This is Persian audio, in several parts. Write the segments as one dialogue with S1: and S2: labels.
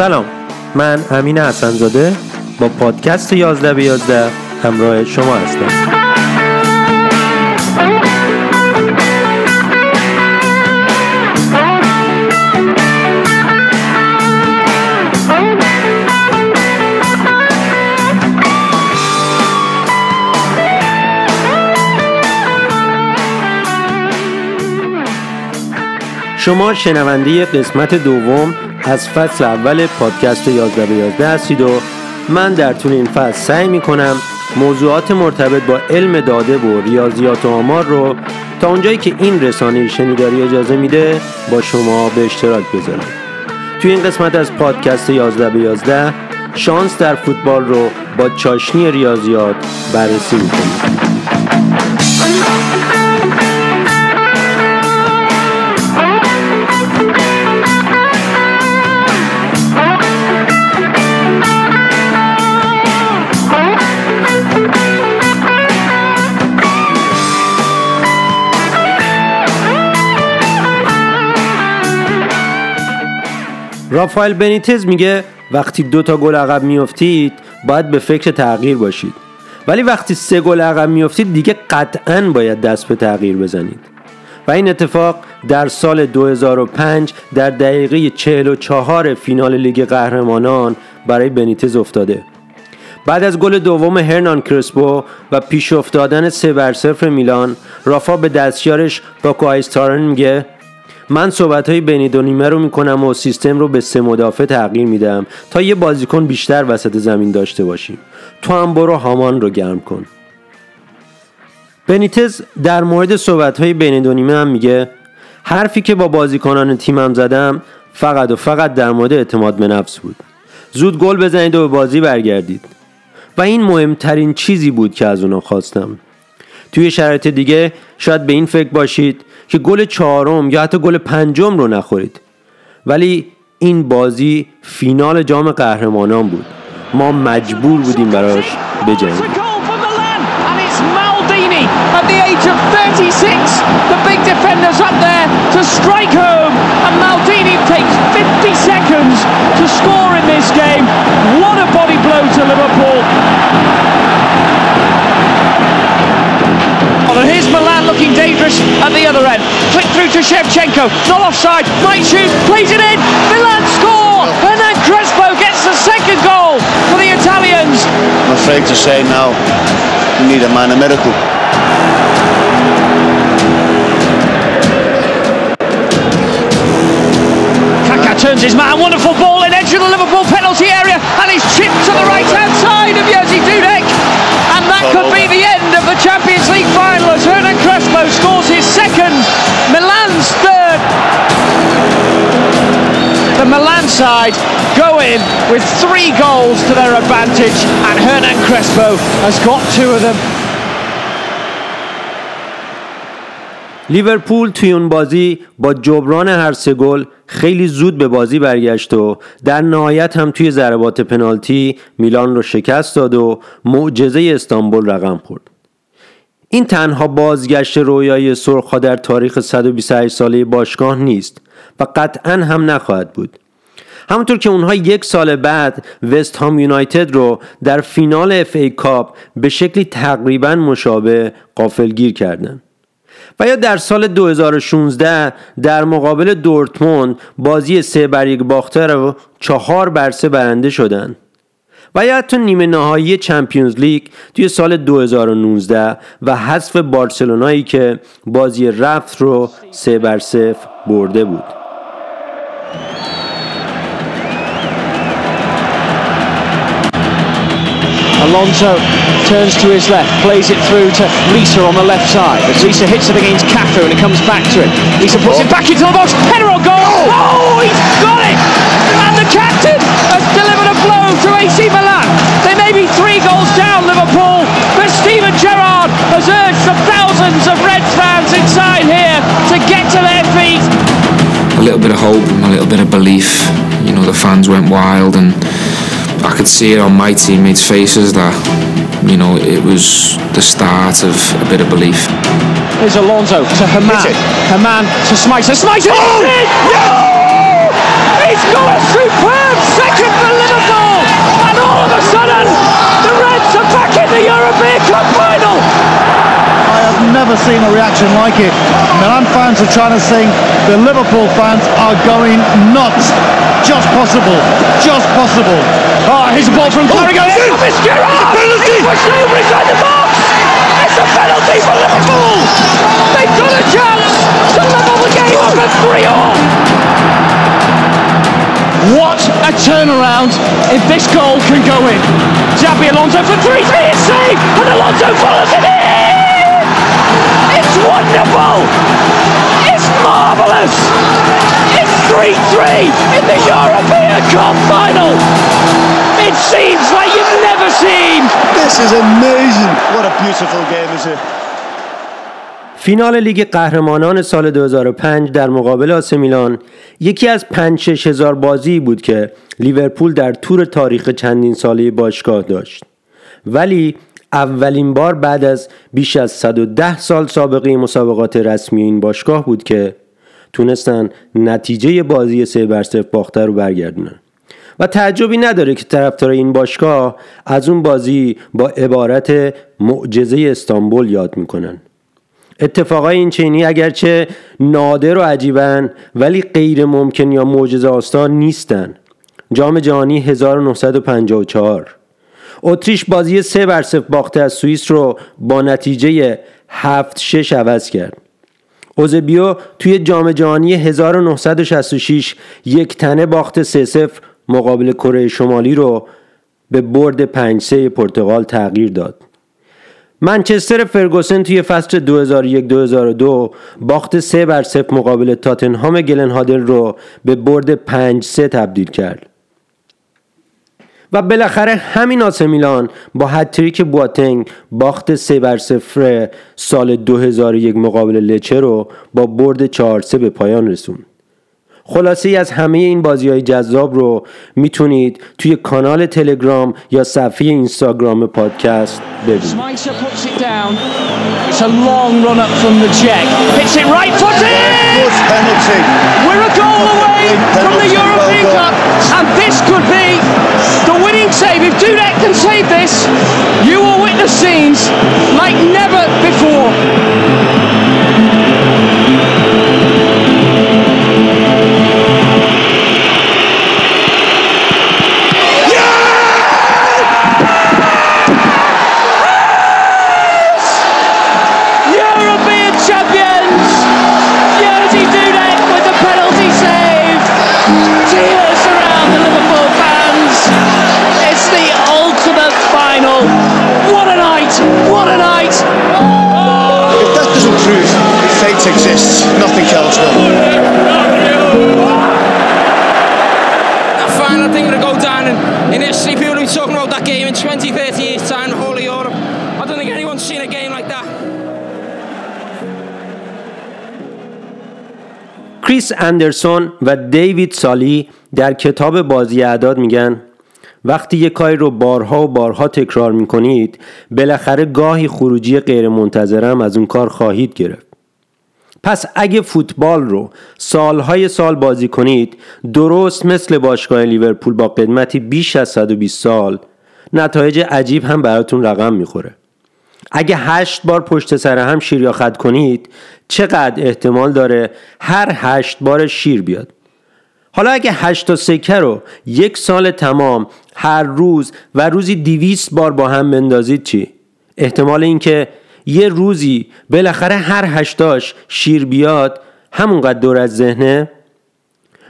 S1: سلام. من امین حسنزاده با پادکست 11 به 11 همراه شما هستم. شما شنونده قسمت دوم از فصل اول پادکست 11 به 11 هستید و من در طول این فصل سعی می کنم موضوعات مرتبط با علم داده و ریاضیات و آمار رو تا اونجایی که این رسانه شنیداری اجازه میده با شما به اشتراک بذارم. توی این قسمت از پادکست 11 به 11 شانس در فوتبال رو با چاشنی ریاضیات بررسی می‌کنیم. رافائل بنیتز میگه وقتی دو تا گل عقب میافتید باید به فکر تغییر باشید. ولی وقتی سه گل عقب میافتید دیگه قطعا باید دست به تغییر بزنید. و این اتفاق در سال 2005 در دقیقه 44 فینال لیگ قهرمانان برای بنیتز افتاده. بعد از گل دوم هرنان کرسپو و پیش افتادن سه بر صفر میلان رافا به دستیارش باکو آیستارن میگه من صحبت های بین دو نیمه رو می‌کنم و سیستم رو به سه مدافع تغییر میدم تا یه بازیکن بیشتر وسط زمین داشته باشیم. تو هم برو هامان رو گرم کن. بنیتز در مورد صحبت های بین دو نیمه هم میگه حرفی که با بازیکنان تیمم زدم فقط و فقط در مورد اعتماد به نفس بود. زود گل بزنید و به بازی برگردید. و این مهمترین چیزی بود که از اونا خواستم. توی شرایط دیگه شاید به این فکر باشید که گل چهارم یا حتی گل پنجم رو نخورید ولی این بازی فینال جام قهرمانان بود ما مجبور بودیم براش بجنگیم at the age of 36. The big defender's up there to strike home, and Maldini takes 50 seconds to score in this game. What a body blow to Liverpool! And here's Milan looking dangerous at the other end. Flick through to Shevchenko, not offside, might shoot, plays it in. Milan score, and then Crespo gets the second goal for the Italians. I'm afraid to say now, we need a man a miracle. Kaka turns his man, wonderful ball in edge of the Liverpool penalty area, and he's chipped to the right hand side of Jerzy Dudek. And that could be the end of the Champions League final as Crespo scores his second, Milan's third. The Milan side go in with three goals to their advantage, and Hernan Crespo has got two of them. لیورپول توی اون بازی با جبران هر سه گل خیلی زود به بازی برگشت و در نهایت هم توی ضربات پنالتی میلان رو شکست داد و معجزه استانبول رقم خورد. این تنها بازگشت رویای سرخها در تاریخ 128 ساله باشگاه نیست و قطعا هم نخواهد بود. همونطور که اونها یک سال بعد وست هام یونایتد رو در فینال اف ای کاپ به شکلی تقریبا مشابه قافلگیر کردند. و یا در سال 2016 در مقابل دورتموند بازی سه بر یک باخته رو چهار بر سه برنده شدن و یا حتی نیمه نهایی چمپیونز لیگ توی سال 2019 و حذف بارسلونایی که بازی رفت رو سه بر صفر برده بود Alonso turns to his left, plays it through to Lisa on the left side. As Lisa hits it against Cafu and it comes back to him. Lisa puts oh. it back into the box. Header on goal. Oh! oh, he's got it! And the captain has delivered to AC Milan. They may be three goals down, Liverpool, but Steven Gerrard has urged the thousands of Reds fans inside here to get to their feet. A little bit of hope and a little bit of belief. You know, the fans went wild and I could see it on my teammates' faces that, you know, it was the start of a bit of belief. Here's Alonso to Herman. Herman to Smyser. Smyser! Oh! Yeah! He's got a superb
S2: seen a reaction like it. Milan fans are trying to sing. The Liverpool fans are going nuts. Just possible. Just possible.
S3: Oh, here's a ball from Carragher. Oh, Mascara! Penalty! Pushed over inside the box! It's a penalty for Liverpool! They've got a chance to level the game up at 3 all! What a turnaround if this goal can go in. Xabi Alonso for 3-3 is saved and Alonso follows it in! It's wonderful! It's marvellous! It's 3-3 in the European Cup final! It seems like you've never seen!
S4: This is amazing! What a beautiful game is it?
S1: فینال لیگ قهرمانان سال 2005 در مقابل آس میلان یکی از 5 هزار بازی بود که لیورپول در طور تاریخ چندین ساله باشگاه داشت ولی اولین بار بعد از بیش از 110 سال سابقه مسابقات رسمی این باشگاه بود که تونستن نتیجه بازی سه بر صفر باخته رو برگردونن. و تعجبی نداره که طرفدار این باشگاه از اون بازی با عبارت معجزه استانبول یاد می‌کنن. اتفاقای این چینی اگرچه نادر و عجیبن ولی غیر ممکن یا معجزه آستان نیستن. جام جهانی 1954 اتریش بازی سه بر صفر باخته از سوئیس رو با نتیجه 7 6 عوض کرد. اوزبیو توی جام جهانی 1966 یک تنه باخت 3 0 مقابل کره شمالی رو به برد 5 3 پرتغال تغییر داد. منچستر فرگوسن توی فصل 2001-2002 باخت سه بر صفر مقابل تاتنهام گلنهادر رو به برد 5 3 تبدیل کرد. و بالاخره همین آسه میلان با هتریک بواتنگ باخت سه بر صفر سال 2001 مقابل لچه رو با برد 4 3 به پایان رسوند. خلاصه ای از همه این بازی های جذاب رو می‌تونید توی کانال تلگرام یا صفحه اینستاگرام پادکست ببینید. winning
S3: save. If Dudek can save this, you will witness scenes like never before.
S1: اندرسون و دیوید سالی در کتاب بازی اعداد میگن وقتی یک کاری رو بارها و بارها تکرار می‌کنید بالاخره گاهی خروجی غیر منتظرم از اون کار خواهید گرفت. پس اگه فوتبال رو سالهای سال بازی کنید درست مثل باشگاه لیورپول با قدمتی بیش از 120 سال نتایج عجیب هم براتون رقم می‌خوره. اگه هشت بار پشت سر هم شیر یا خد کنید چقدر احتمال داره هر هشت بار شیر بیاد؟ حالا اگه هشت تا سکه رو یک سال تمام هر روز و روزی دیویست بار با هم بندازید چی؟ احتمال اینکه یه روزی بالاخره هر هشتاش شیر بیاد همونقدر دور از ذهنه؟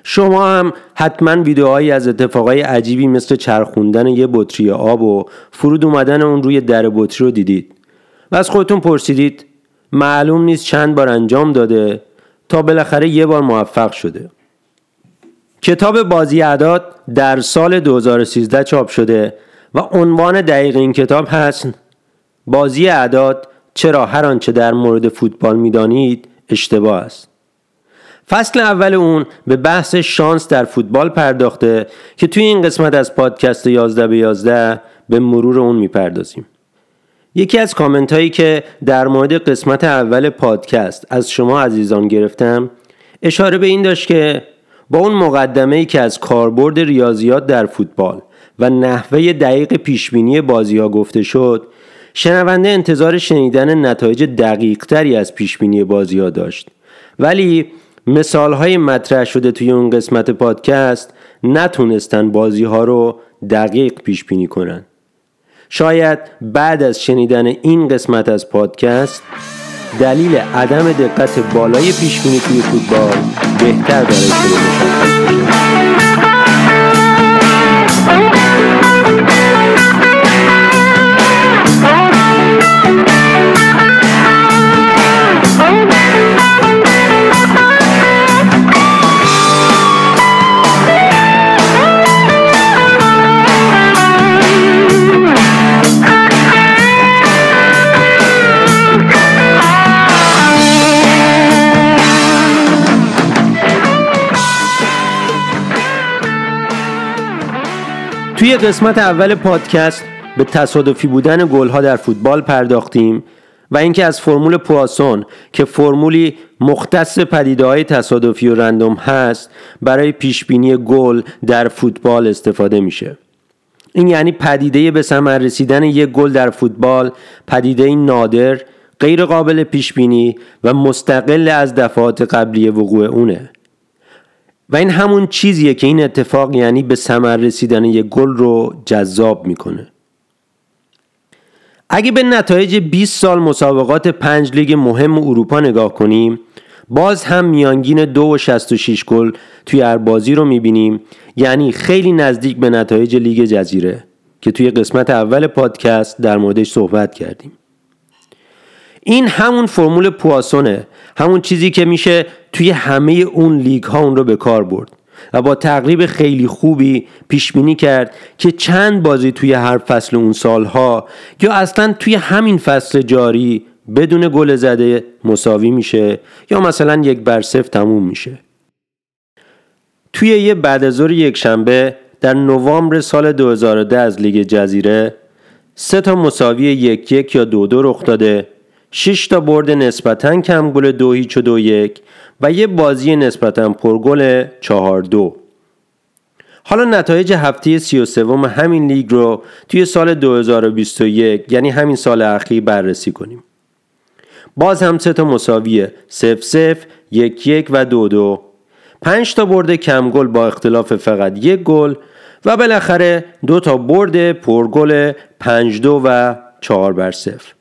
S1: شما هم حتما ویدیوهایی از اتفاقای عجیبی مثل چرخوندن یه بطری آب و فرود اومدن اون روی در بطری رو دیدید. و از خودتون پرسیدید. معلوم نیست چند بار انجام داده تا بالاخره یه بار موفق شده. کتاب بازی اعداد در سال 2013 چاپ شده و عنوان دقیق این کتاب هست بازی اعداد چرا هر آنچه در مورد فوتبال می‌دانید اشتباه است. فصل اول اون به بحث شانس در فوتبال پرداخته که توی این قسمت از پادکست 11 به 11 به مرور اون می‌پردازیم. یکی از کامنت هایی که در مورد قسمت اول پادکست از شما عزیزان گرفتم اشاره به این داشت که با اون مقدمه ای که از کاربرد ریاضیات در فوتبال و نحوه دقیق پیشبینی بازی ها گفته شد شنونده انتظار شنیدن نتایج دقیقتری از پیشبینی بازی ها داشت. ولی مثال های مطرح شده توی اون قسمت پادکست نتونستن بازی ها رو دقیق پیش بینی کنن. شاید بعد از شنیدن این قسمت از پادکست دلیل عدم دقت بالای پیش بینی توی فوتبال بهتر برای شما مشخص توی قسمت اول پادکست به تصادفی بودن گلها در فوتبال پرداختیم و اینکه از فرمول پواسون که فرمولی مختص پدیده های تصادفی و رندوم هست برای پیشبینی گل در فوتبال استفاده میشه. این یعنی پدیده به ثمر رسیدن یک گل در فوتبال پدیده نادر غیر قابل پیشبینی و مستقل از دفعات قبلی وقوع اونه. و این همون چیزیه که این اتفاق یعنی به ثمر رسیدن یک گل رو جذاب می‌کنه. اگه به نتایج 20 سال مسابقات پنج لیگ مهم اروپا نگاه کنیم باز هم میانگین دو و 66 گل توی هر بازی رو می‌بینیم. یعنی خیلی نزدیک به نتایج لیگ جزیره که توی قسمت اول پادکست در موردش صحبت کردیم. این همون فرمول پواسونه همون چیزی که میشه توی همه اون لیگ ها اون رو به کار برد و با تقریب خیلی خوبی پیش بینی کرد که چند بازی توی هر فصل اون سالها یا اصلا توی همین فصل جاری بدون گل زده مساوی میشه یا مثلا یک بر صفر تموم میشه. توی یه بعد از یک شنبه در نوامبر سال 2010 از لیگ جزیره سه تا مساوی یک یک یا دو دو رخ داده 6 تا برد نسبتا کم گل دو هیچ و دو یک و یه بازی نسبتا پرگل چهار دو. حالا نتایج هفته سی و سوم همین لیگ رو توی سال 2021 یعنی همین سال اخیر بررسی کنیم. باز هم سه تا مساویه صفر صفر یک یک و دو دو. پنج تا برد کم گل با اختلاف فقط یک گل و بالاخره دو تا برد پرگل پنج دو و چهار بر صفر.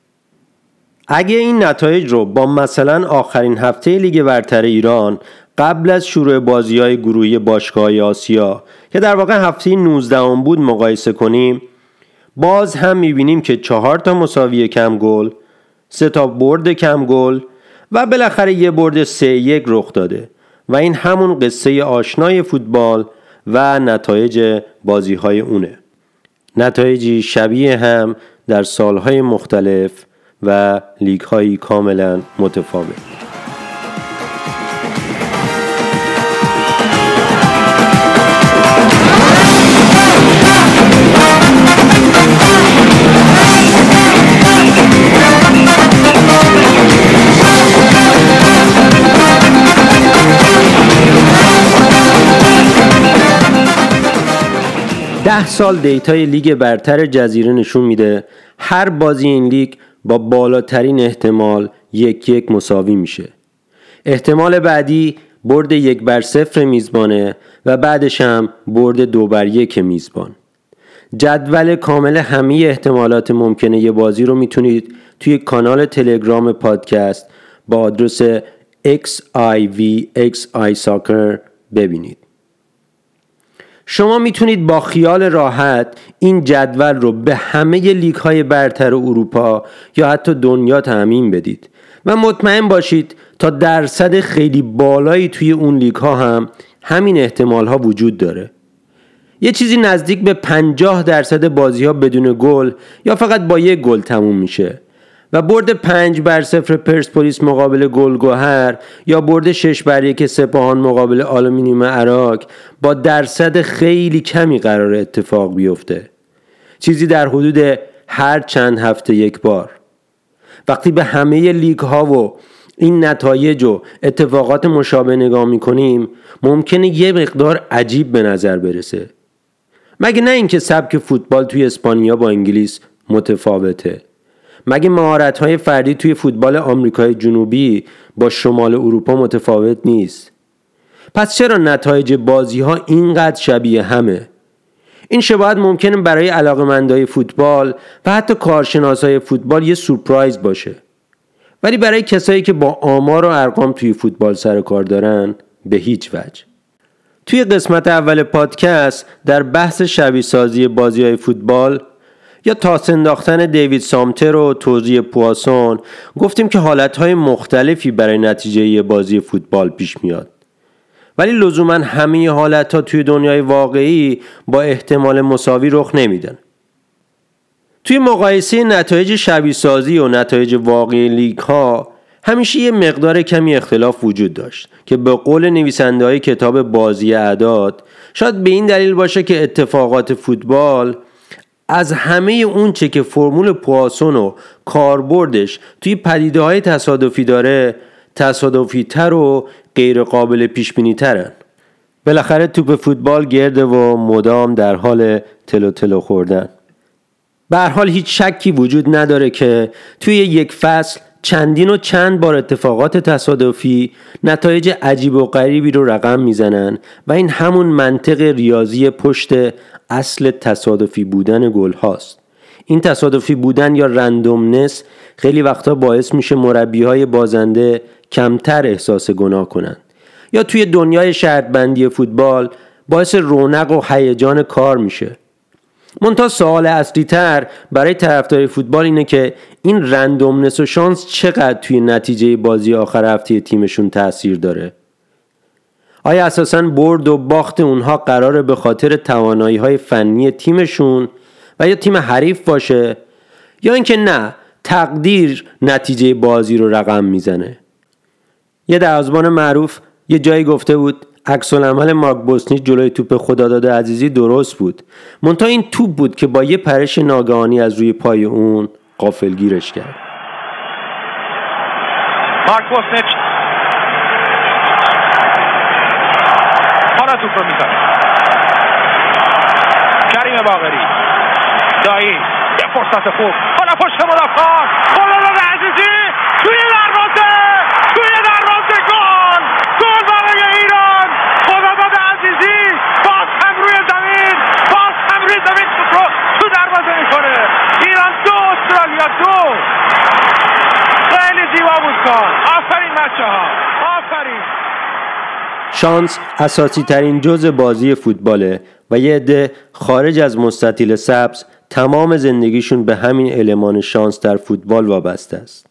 S1: اگه این نتایج رو با مثلا آخرین هفته لیگ برتر ایران قبل از شروع بازی های گروهی باشگاه آسیا که در واقع هفته 19 بود مقایسه کنیم باز هم می‌بینیم که چهار تا مساوی کم گل سه تا برد کم گل و بالاخره یه برد سه یک رخ داده و این همون قصه آشنای فوتبال و نتایج بازی های اونه. نتایجی شبیه هم در سالهای مختلف و لیگ هایی کاملا متفاوت. ده سال دیتای لیگ برتر جزیره نشون میده هر بازی این لیگ با بالاترین احتمال یک یک مساوی میشه. احتمال بعدی برد یک بر صفر میزبانه و بعدش هم برد دو بر یک میزبان. جدول کامل همه احتمالات ممکنه یه بازی رو می‌تونید توی کانال تلگرام پادکست با آدرس XIVXI Soccer ببینید. شما می‌تونید با خیال راحت این جدول رو به همه لیگ های برتر اروپا یا حتی دنیا تعمین بدید. و مطمئن باشید تا درصد خیلی بالایی توی اون لیگ ها هم همین احتمال ها وجود داره. یه چیزی نزدیک به 50 درصد بازی ها بدون گل یا فقط با یک گل تموم میشه. و برد پنج بر صفر پرسپولیس مقابل گلگوهر یا برد شش بر یک سپاهان مقابل آلومینیوم اراک با درصد خیلی کمی قراره اتفاق بیفته. چیزی در حدود هر چند هفته یک بار. وقتی به همه لیگ ها و این نتایج و اتفاقات مشابه نگاه می‌کنیم ممکنه یه مقدار عجیب به نظر برسه. مگه نه اینکه سبک فوتبال توی اسپانیا با انگلیس متفاوته؟ مگه مهارت های فردی توی فوتبال آمریکای جنوبی با شمال اروپا متفاوت نیست؟ پس چرا نتایج بازی ها اینقدر شبیه همه؟ این شباهت ممکنه برای علاقمندای فوتبال و حتی کارشناسای فوتبال یه سورپرایز باشه. ولی برای کسایی که با آمار و ارقام توی فوتبال سر کار دارن به هیچ وجه. توی قسمت اول پادکست در بحث شبیه سازی بازی های فوتبال یا تاس انداختن دیوید سامتر و توضیح پواسون. گفتیم که حالتهای مختلفی برای نتیجه بازی فوتبال پیش میاد. ولی لزوما همه حالت ها توی دنیای واقعی با احتمال مساوی رخ نمیدن. توی مقایسه نتایج شبیه و نتایج واقعی لیگ ها همیشه یه مقدار کمی اختلاف وجود داشت که به قول نویسنده های کتاب بازی اعداد شاید به این دلیل باشه که اتفاقات فوتبال از همه اون چه که فرمول پواسون و کاربردش توی پدیده های تصادفی داره تصادفی تر و غیر قابل پیش بینی ترن بالاخره توپ فوتبال گرده و مدام در حال تلو تلو خوردن. به حال هیچ شکی وجود نداره که توی یک فصل چندین و چند بار اتفاقات تصادفی نتایج عجیب و غریبی رو رقم می‌زنن و این همون منطق ریاضی پشت اصل تصادفی بودن گل هاست این تصادفی بودن یا رندومنس خیلی وقتا باعث میشه مربی های بازنده کمتر احساس گناه کنند. یا توی دنیای شرطبندی فوتبال باعث رونق و هیجان کار میشه. منتها سوال اصلی تر برای طرفدار فوتبال اینه که این رندومنس و شانس چقدر توی نتیجه بازی آخر هفته تیمشون تاثیر داره؟ آیا اساسا برد و باخت اونها قراره به خاطر توانایی های فنی تیمشون و یا تیم حریف باشه یا اینکه نه تقدیر نتیجه بازی رو رقم می‌زنه؟ یه دروازه‌بان معروف یه جایی گفته بود عکس العمل مارک بوسنی جلوی توپ خداداد عزیزی درست بود. منتها این توپ بود که با یه پرش ناگهانی از روی پای اون قافلگیرش کرد.
S5: مارک بوسنیچ حالا توپ رو می‌زنه. کریم باغری دایی. یه فرصت خوب. حالا پشت مدافعان خداداد عزیزی. توی دروازه توی دروازه گل گل برای ایران خداداد عزیزی باز هم روی زمین باز هم روی زمین توپ رو تو دروازه می‌کنه ایران دو استرالیا دو کار آفرین بچه ها آفرین.
S1: شانس اساسی ترین جز بازی فوتباله و یه عده خارج از مستطیل سبز تمام زندگیشون به همین المان شانس در فوتبال وابسته است.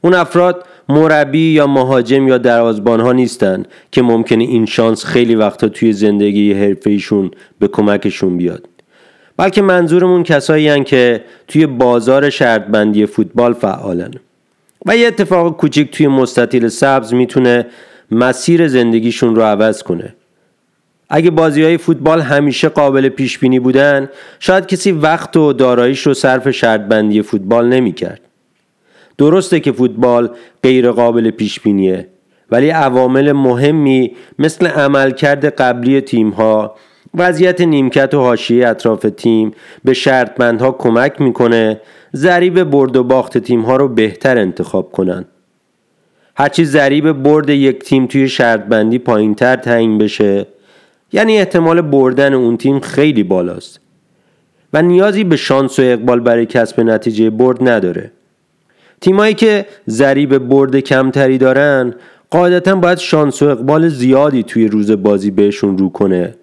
S1: اون افراد مربی یا مهاجم یا دروازبان ها نیستن که ممکنه این شانس خیلی وقتا توی زندگی حرفیشون به کمکشون بیاد. بلکه منظورمون کسایی که توی بازار شرطبندی فوتبال فعالن. و یه اتفاق کوچیک توی مستطیل سبز می‌تونه مسیر زندگیشون رو عوض کنه اگه بازی های فوتبال همیشه قابل پیش بینی بودن شاید کسی وقت و داراییش رو صرف شرط بندی فوتبال نمی کرد. درسته که فوتبال غیر قابل پیش بینیه ولی عوامل مهمی مثل عملکرد قبلی تیم ها وضعیت نیمکت و حاشیه اطراف تیم به شرطمندها کمک می‌کنه ضریب برد و باخت تیم ها رو بهتر انتخاب کنن هرچی ضریب برد یک تیم توی شرطبندی پایین تر تعیین بشه یعنی احتمال بردن اون تیم خیلی بالاست و نیازی به شانس و اقبال برای کسب نتیجه برد نداره. تیمایی که ضریب برد کمتری دارن قاعدتا باید شانس و اقبال زیادی توی روز بازی بهشون رو کنه.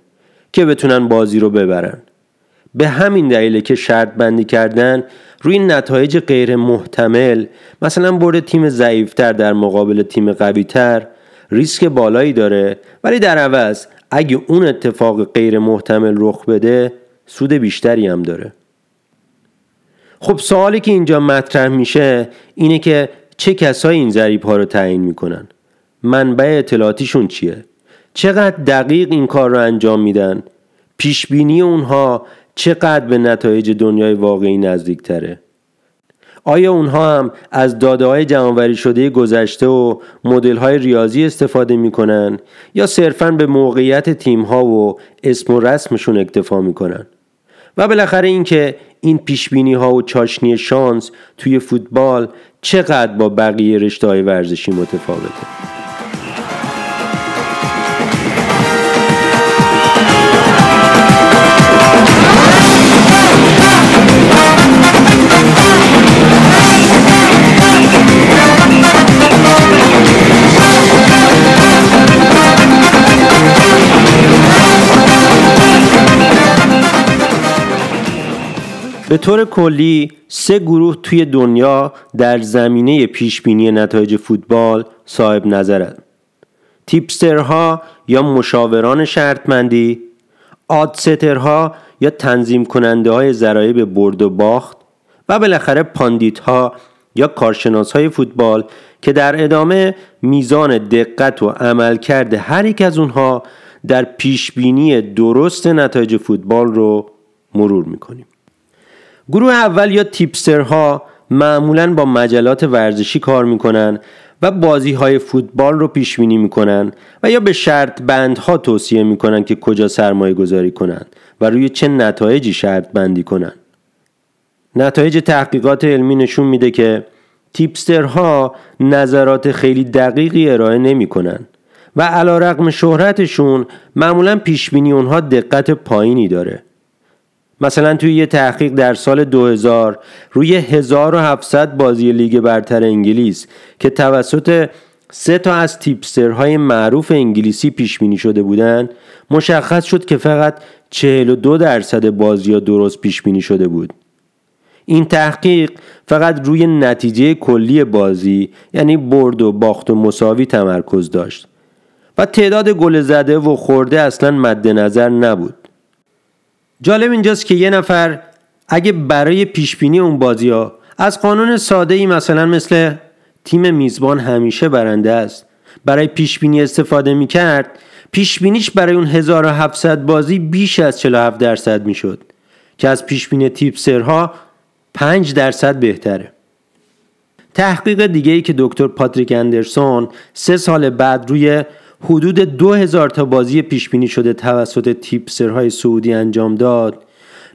S1: که بتونن بازی رو ببرن. به همین دلیله که شرط بندی کردن روی نتایج غیر محتمل مثلا برد تیم ضعیفتر در مقابل تیم قویتر ریسک بالایی داره. ولی در عوض اگه اون اتفاق غیر محتمل رخ بده سود بیشتری هم داره. خب سوالی که اینجا مطرح میشه اینه که چه کسایی این ضریب ها رو تعیین می‌کنن؟ منبع اطلاعاتیشون چیه؟ چقدر دقیق این کار رو انجام میدن؟ پیشبینی اونها چقدر به نتایج دنیای واقعی نزدیک تره آیا اونها هم از داده های جمعوری شده گذشته و مدل های ریاضی استفاده می‌کنن یا صرفا به موقعیت تیم ها و اسم و رسمشون اکتفا می‌کنن؟ و بالاخره اینکه این پیشبینی ها و چاشنی شانس توی فوتبال چقدر با بقیه رشته های ورزشی متفاوته؟ به طور کلی سه گروه توی دنیا در زمینه پیشبینی نتایج فوتبال صاحب نظرند. tipster ها یا مشاوران شرط‌بندی، oddsetter ها یا تنظیم کننده های ضرایب برد و باخت و بالاخره pundit ها یا کارشناس های فوتبال که در ادامه میزان دقت و عملکرد هر یک از اونها در پیشبینی درست نتایج فوتبال رو مرور می‌کنیم. گروه اول یا تیپسترها معمولا با مجلات ورزشی کار می‌کنن و بازی های فوتبال رو پیش بینی می‌کنن و یا به شرط بندها توصیه می‌کنن که کجا سرمایه گذاری کنن و روی چه نتایجی شرط بندی کنن نتایج تحقیقات علمی نشون میده که تیپسترها نظرات خیلی دقیقی ارائه نمی‌کنن و علا رقم شهرتشون معمولا پیشبینی اونها دقت پایینی داره. مثلا توی یه تحقیق در سال 2000 روی 1700 بازی لیگ برتر انگلیس که توسط سه تا از تیپسترهای معروف انگلیسی پیش بینی شده بودند مشخص شد که فقط 42 درصد بازی ها درست پیش بینی شده بود. این تحقیق فقط روی نتیجه کلی بازی یعنی برد و باخت و مساوی تمرکز داشت. و تعداد گل زده و خورده اصلا مد نظر نبود. جالب اینجاست که یه نفر اگه برای پیشبینی اون بازی ها از قانون ساده ای مثلا مثل تیم میزبان همیشه برنده است برای پیشبینی استفاده می‌کرد پیشبینیش برای اون 1700 بازی بیش از 47 درصد می‌شد که از پیشبینی تیپسرها 5 درصد بهتره. تحقیق دیگه ای که دکتر پاتریک اندرسون سه سال بعد روی حدود 2000 تا بازی پیش بینی شده توسط تیپسرهای سعودی انجام داد.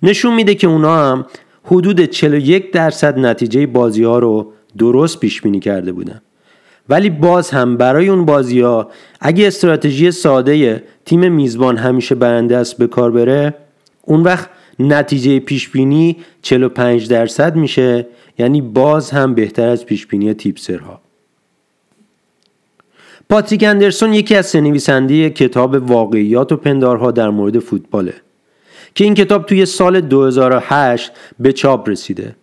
S1: نشون میده که اونا هم حدود 41 درصد نتیجه بازی ها رو درست پیش بینی کرده بودن. ولی باز هم برای اون بازی ها اگه استراتژی ساده تیم میزبان همیشه برنده است به کار بره اون وقت نتیجه پیش بینی 45 درصد میشه یعنی باز هم بهتر از پیش بینی تیپسرها. پاتریک اندرسون یکی از نویسنده کتاب واقعیات و پندارها در مورد فوتباله که این کتاب توی سال 2008 به چاپ رسیده.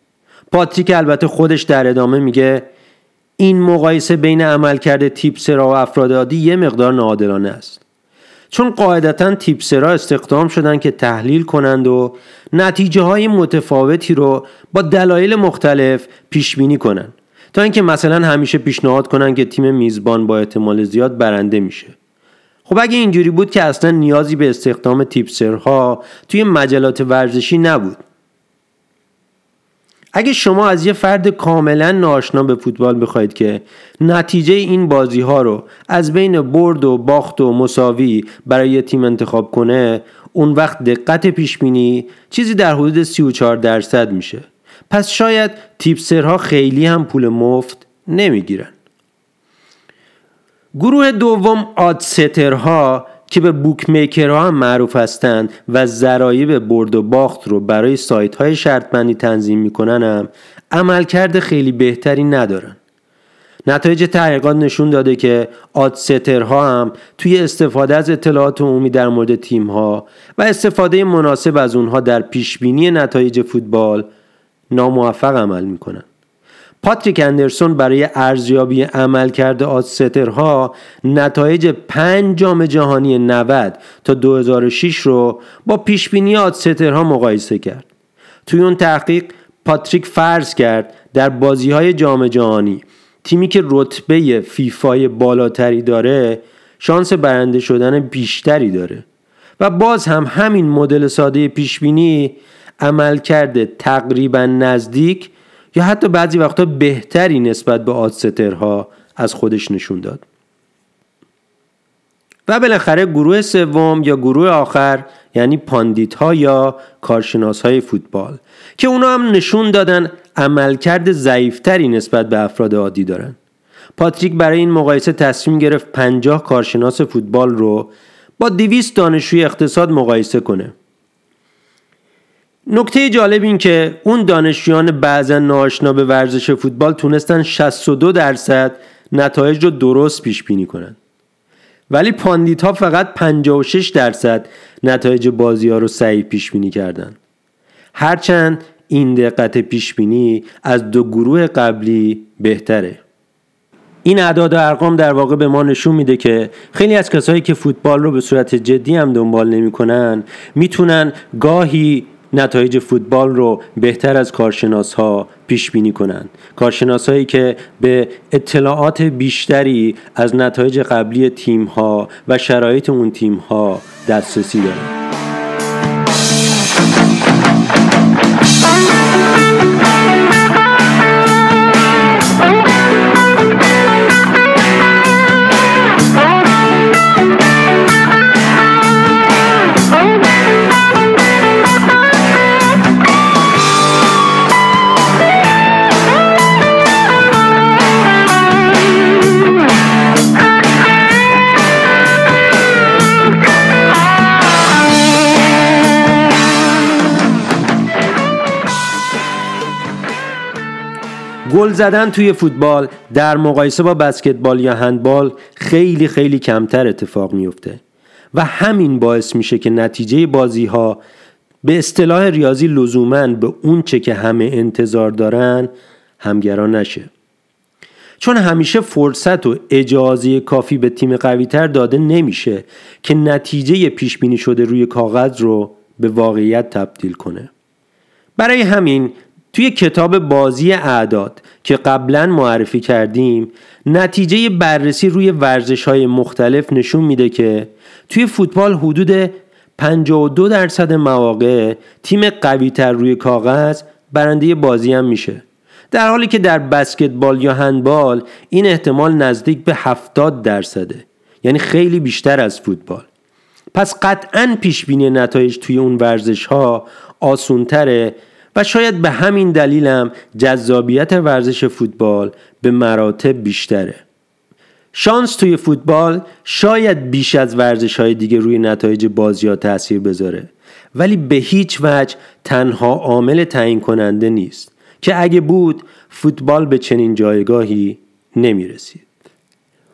S1: پاتریک البته خودش در ادامه میگه این مقایسه بین عملکرد تیپسرا و افراد عادی یه مقدار ناعادلانه است. چون قاعدتا تیپسرا استخدام شدن که تحلیل کنند و نتیجه های متفاوتی رو با دلایل مختلف پیش بینی کنند. تا اینکه مثلا همیشه پیشنهاد کنن که تیم میزبان با احتمال زیاد برنده میشه. خب اگه اینجوری بود که اصلا نیازی به استخدام تیپسرها توی مجلات ورزشی نبود. اگه شما از یه فرد کاملا ناشنا به فوتبال بخواید که نتیجه این بازی ها رو از بین برد و باخت و مساوی برای یه تیم انتخاب کنه اون وقت دقت پیش بینی چیزی در حدود 34 درصد میشه. پس شاید تیپسرها خیلی هم پول مفت نمی‌گیرن. گروه دوم آدسترها که به بوک میکرها هم معروف هستند و ذرایب برد و باخت رو برای سایت های شرط بندی تنظیم می‌کنن هم عملکرد خیلی بهتری ندارن. نتایج تحقیقات نشون داده که آدسترها هم توی استفاده از اطلاعات عمومی در مورد تیم ها و استفاده مناسب از اونها در پیشبینی نتایج فوتبال ناموفق عمل می‌کنن. پاتریک اندرسون برای ارزیابی عملکرد آدسترها نتایج پنج جام جهانی 90 تا 2006 رو با پیشبینی آدسترها مقایسه کرد. توی اون تحقیق پاتریک فرض کرد در بازی های جام جهانی تیمی که رتبه فیفای بالاتری داره شانس برنده شدن بیشتری داره. و باز هم همین مدل ساده پیشبینی عمل کرده تقریبا نزدیک یا حتی بعضی وقتا بهتری نسبت به oddsetter ها از خودش نشون داد. و بالاخره گروه سوم یا گروه آخر یعنی pundit ها یا کارشناس های فوتبال که اونا هم نشون دادن عملکرد ضعیفتری نسبت به افراد عادی دارن. پاتریک برای این مقایسه تصمیم گرفت پنجاه کارشناس فوتبال رو با دویست دانشجوی اقتصاد مقایسه کنه. نکته جالب این که اون دانشجویان بعضا ناآشنا به ورزش فوتبال تونستن 62 درصد نتایج رو درست پیش بینی کنن. ولی pundit ها فقط 56 درصد نتایج بازی ها رو صحیح پیش بینی کردن. هرچند این دقت پیش بینی از دو گروه قبلی بهتره. این اعداد و ارقام در واقع به ما نشون میده که خیلی از کسایی که فوتبال رو به صورت جدی هم دنبال نمی‌کنن می‌تونن گاهی نتایج فوتبال رو بهتر از کارشناس ها پیش بینی کنند. کارشناس هایی که به اطلاعات بیشتری از نتایج قبلی تیم ها و شرایط اون تیم ها دسترسی دارند. گل زدن توی فوتبال در مقایسه با بسکتبال یا هندبال خیلی خیلی کمتر اتفاق میفته و همین باعث میشه که نتیجه بازی ها به اصطلاح ریاضی لزوما به اون چه که همه انتظار دارن همگران نشه. چون همیشه فرصت و اجازه کافی به تیم قویتر داده نمیشه که نتیجه پیش بینی شده روی کاغذ رو به واقعیت تبدیل کنه. برای همین توی کتاب بازی اعداد که قبلا معرفی کردیم نتیجه بررسی روی ورزش های مختلف نشون میده که توی فوتبال حدود 52 درصد مواقع تیم قوی تر روی کاغذ برنده بازی هم میشه. در حالی که در بسکتبال یا هندبال این احتمال نزدیک به 70 درصده. یعنی خیلی بیشتر از فوتبال. پس قطعا پیش بینی نتایج توی اون ورزش ها آسونتره شاید به همین دلیلم جذابیت ورزش فوتبال به مراتب بیشتره شانس توی فوتبال شاید بیش از ورزش های دیگه روی نتایج بازی ها تاثیر بذاره ولی به هیچ وجه تنها عامل تعیین کننده نیست که اگه بود فوتبال به چنین جایگاهی نمی رسید.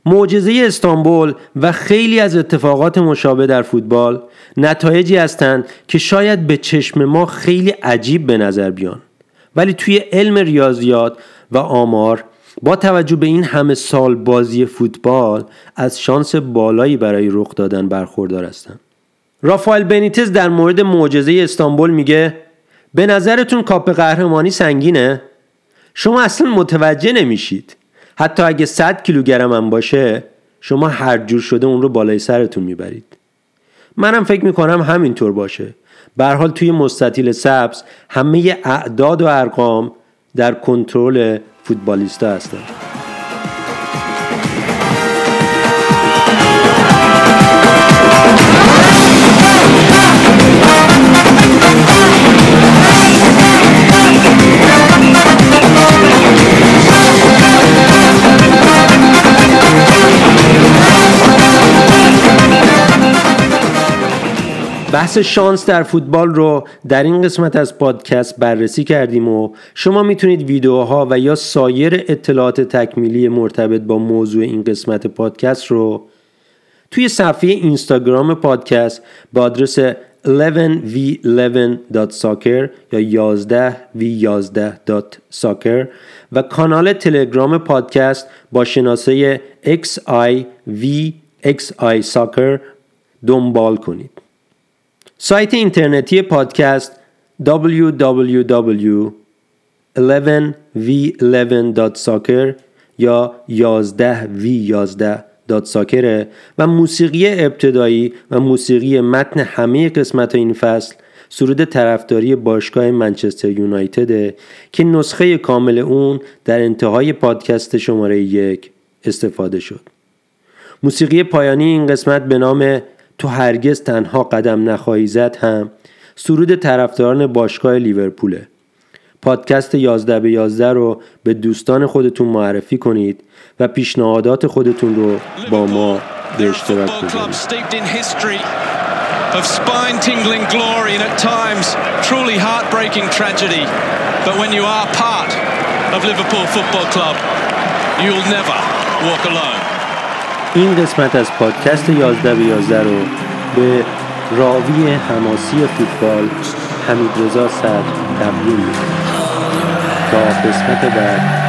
S1: معجزه استانبول و خیلی از اتفاقات مشابه در فوتبال نتایجی هستند که شاید به چشم ما خیلی عجیب به نظر بیان. ولی توی علم ریاضیات و آمار با توجه به این همه سال بازی فوتبال از شانس بالایی برای رخ دادن برخوردار هستند رافائل بنیتز در مورد معجزه استانبول میگه به نظرتون کاپ قهرمانی سنگینه؟ شما اصلا متوجه نمیشید. حتی اگه 100 کیلوگرم هم باشه شما هر جور شده اون رو بالای سرتون می‌برید. منم فکر می‌کنم همینطور باشه. به حال توی مستطیل سبز همه اعداد و ارقام در کنترل فوتبالیستا هستن. بحث شانس در فوتبال رو در این قسمت از پادکست بررسی کردیم و شما می‌تونید ویدیوها و یا سایر اطلاعات تکمیلی مرتبط با موضوع این قسمت پادکست رو توی صفحه اینستاگرام پادکست با آدرس 11v11.soccer یا 11v11.soccer و کانال تلگرام پادکست با شناسه xivxi soccer دنبال کنید. سایت اینترنتی پادکست www.11v11.soccer یا 11v11.soccer و موسیقی ابتدایی و موسیقی متن همه قسمت این فصل سرود طرفداری باشگاه منچستر یونایتد که نسخه کامل اون در انتهای پادکست شماره یک استفاده شد. موسیقی پایانی این قسمت به نام تو هرگز تنها قدم نخواهی زد هم سرود طرفداران باشگاه لیورپوله پادکست 11 به 11 رو به دوستان خودتون معرفی کنید و پیشنهادات خودتون رو با ما به اشتراک بذارید
S6: of spine tingling glory and at times truly heartbreaking tragedy. But when you are part of Liverpool Football Club, you'll never walk alone.
S1: این قسمت از پادکست 11 به 11 رو به راوی حماسی فوتبال حمید رضا صدر تقدیم تا قسمت بعد.